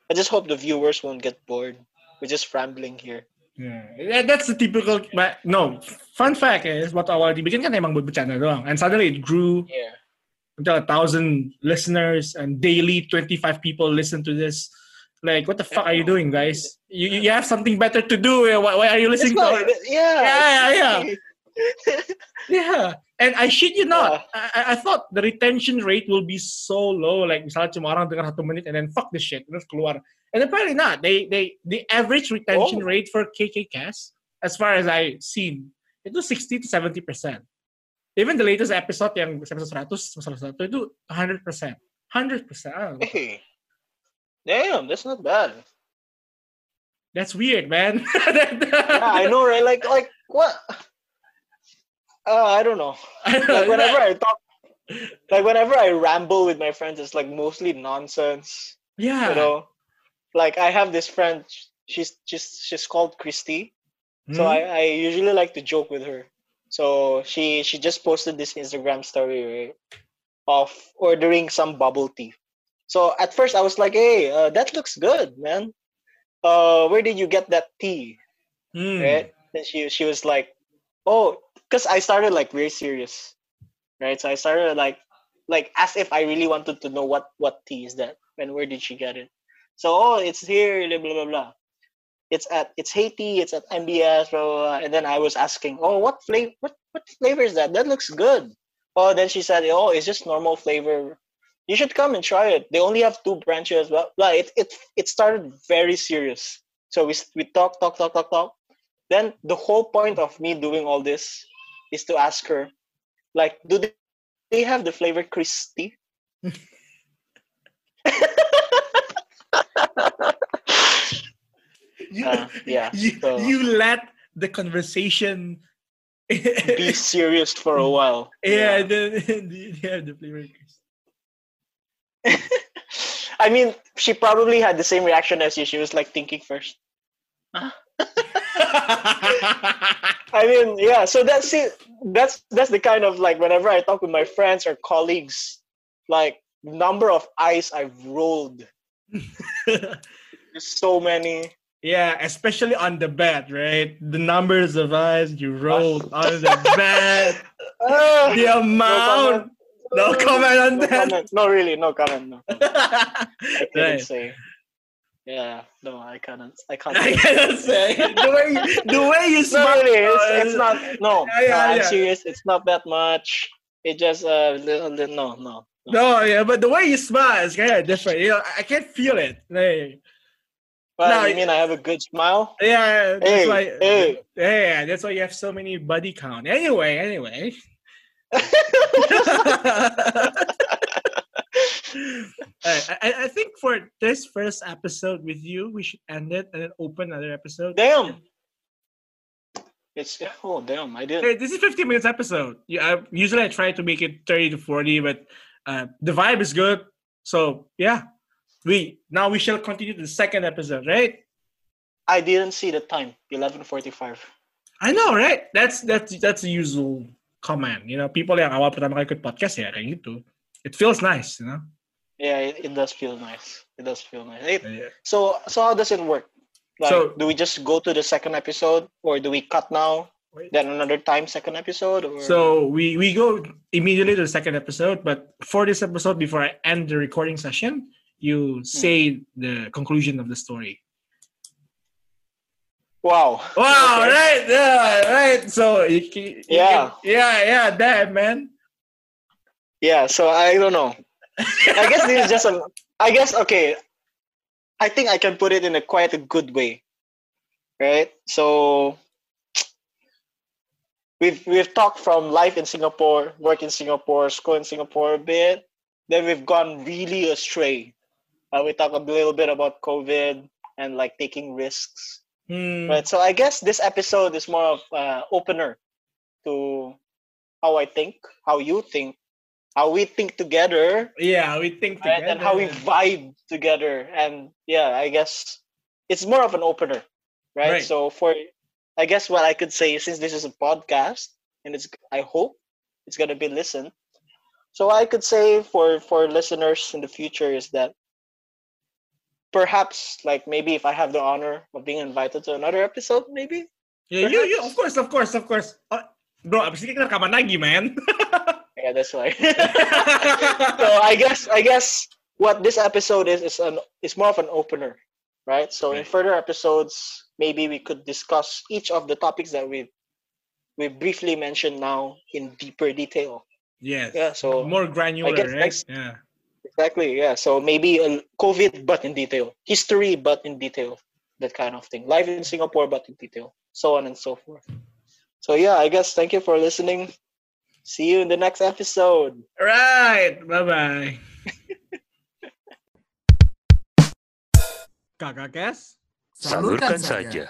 I just hope the viewers won't get bored. We're just rambling here. Yeah. Yeah, That's the typical. but No, fun fact is what awal dibikin kan emang buat bercanda doang, and suddenly it grew Yeah. Until a thousand listeners and daily 25 people listen to this. Like, what the fuck are you doing, guys? You, you have something better to do. Why, why are you listening to our- Yeah. Yeah, yeah, yeah. Yeah. And I shit you Yeah. not. I, I- I thought the retention rate will be so low. Like, misalnya cuma orang dengar satu menit and then fuck this shit. Terus keluar. And apparently not. They, they, the average retention Oh. rate for KK KKCast, as far as I seen, it was 60 to 70%. Even the latest episode yang episode 100, episode 100 itu 100%. 100%. I. Hey. Damn, that's not bad. That's weird, man. Yeah, I know, right? Like, like what? Uh, I don't know. Like whenever I talk, like whenever I ramble with my friends, it's like mostly nonsense. yeah. You know, like I have this friend. She's just she's called Christy. So Hmm? I, I usually like to joke with her. So she she just posted this Instagram story right, of ordering some bubble tea. So at first I was like, hey, uh, that looks good, man. Uh, where did you get that tea? Hmm. Right? Then she she was like, oh, because I started like very serious, right? So I started like like as if I really wanted to know what what tea is that and where did she get it. So oh, it's here, blah blah blah. blah it's at it's HeyTea, it's at MBS, blah, blah, blah. and then I was asking, oh, what flavor, what what flavor is that? That looks good. Oh, then she said, oh, it's just normal flavor. You should come and try it. They only have two branches. Well, like it it it started very serious. So we we talk talk talk talk talk. Then the whole point of me doing all this is to ask her, like, do they, they have the flavor Christy? You, Uh, yeah, you, so- you let the conversation Be serious for a while. yeah, the, the, yeah, the flavor. I mean, she probably had the same reaction as you. She was like thinking first. I mean, yeah. So that's it. That's that's the kind of like whenever I talk with my friends or colleagues, like number of eyes I've rolled. There's so many. Yeah, especially on the bed, right? The numbers of eyes you rolled on the bed, Ah, the amount. No comment on no that. comment. No, really, no comment. No. I couldn't right. say. Yeah, no, I cannot. I can't. I say. cannot say the way the way you No, smile. really, it's, it's not. No, Yeah, yeah, no, I'm yeah. serious. It's not that much. It just uh, little, little, no, no. no. No, yeah, but the way you smile is kind of different. You know, I I can't feel it. Like, Well, No, you mean I have a good smile? yeah, that's Hey, why. hey. Yeah, that's why you have so many buddy count. Anyway, anyway. Alright, I, I- I think for this first episode with you, we should end it and then open another episode. Damn. It's oh damn! I did. Hey, this is 15 minutes episode. Yeah, I, usually I try to make it 30 to 40, but uh, the vibe is good. So yeah, we now we shall continue to the second episode, right? I didn't see the time. Eleven forty-five. I know, right? That's that's that's the usual comment. You know, people yang awal pertama kali ikut podcast ya kayak gitu. It feels nice, you know. Yeah, it, it does feel nice. It does feel nice. Hey, Yeah. so so how does it work? Like, So- do we just go to the second episode, or do we cut now, then another time second episode? Or So we we go immediately to the second episode, but for this episode, before I end the recording session, you hmm. say the conclusion of the story. wow, Wow! Okay. Right? Yeah, right. So you, you Yeah. yeah, yeah. That man. Yeah, so I don't know. I guess this is just a. I guess okay. I think I can put it in a quite a good way, right? So we've we've talked from life in Singapore, work in Singapore, school in Singapore a bit. Then we've gone really astray. Uh, we talk a little bit about COVID and like taking risks, Hmm. right? So I guess this episode is more of uh, opener to how I think, how you think, how we think together, Yeah, we think right? together. and how we vibe together. And yeah, I guess it's more of an opener, right? Right. So for, I guess what I could say, since this is a podcast, and it's, I hope it's gonna be listened. So I could say for for listeners in the future is that perhaps like maybe if I have the honor of being invited to another episode, maybe Yeah, you, you, of course, of course, of course. Oh, bro, abis ini kita rekaman lagi, man. yeah, that's why. so I guess I guess what this episode is is an is more of an opener, right? So in further episodes, maybe we could discuss each of the topics that we we briefly mentioned now in deeper detail. yes. Yeah, so more granular, guess right? next- Yeah. Exactly. Yeah. So maybe a COVID, but in detail. History, but in detail. That kind of thing. Life in Singapore, but in detail. So on and so forth. So yeah, I guess thank you for listening. See you in the next episode. Right. Bye bye. Kakak Kes. Salurkan saja.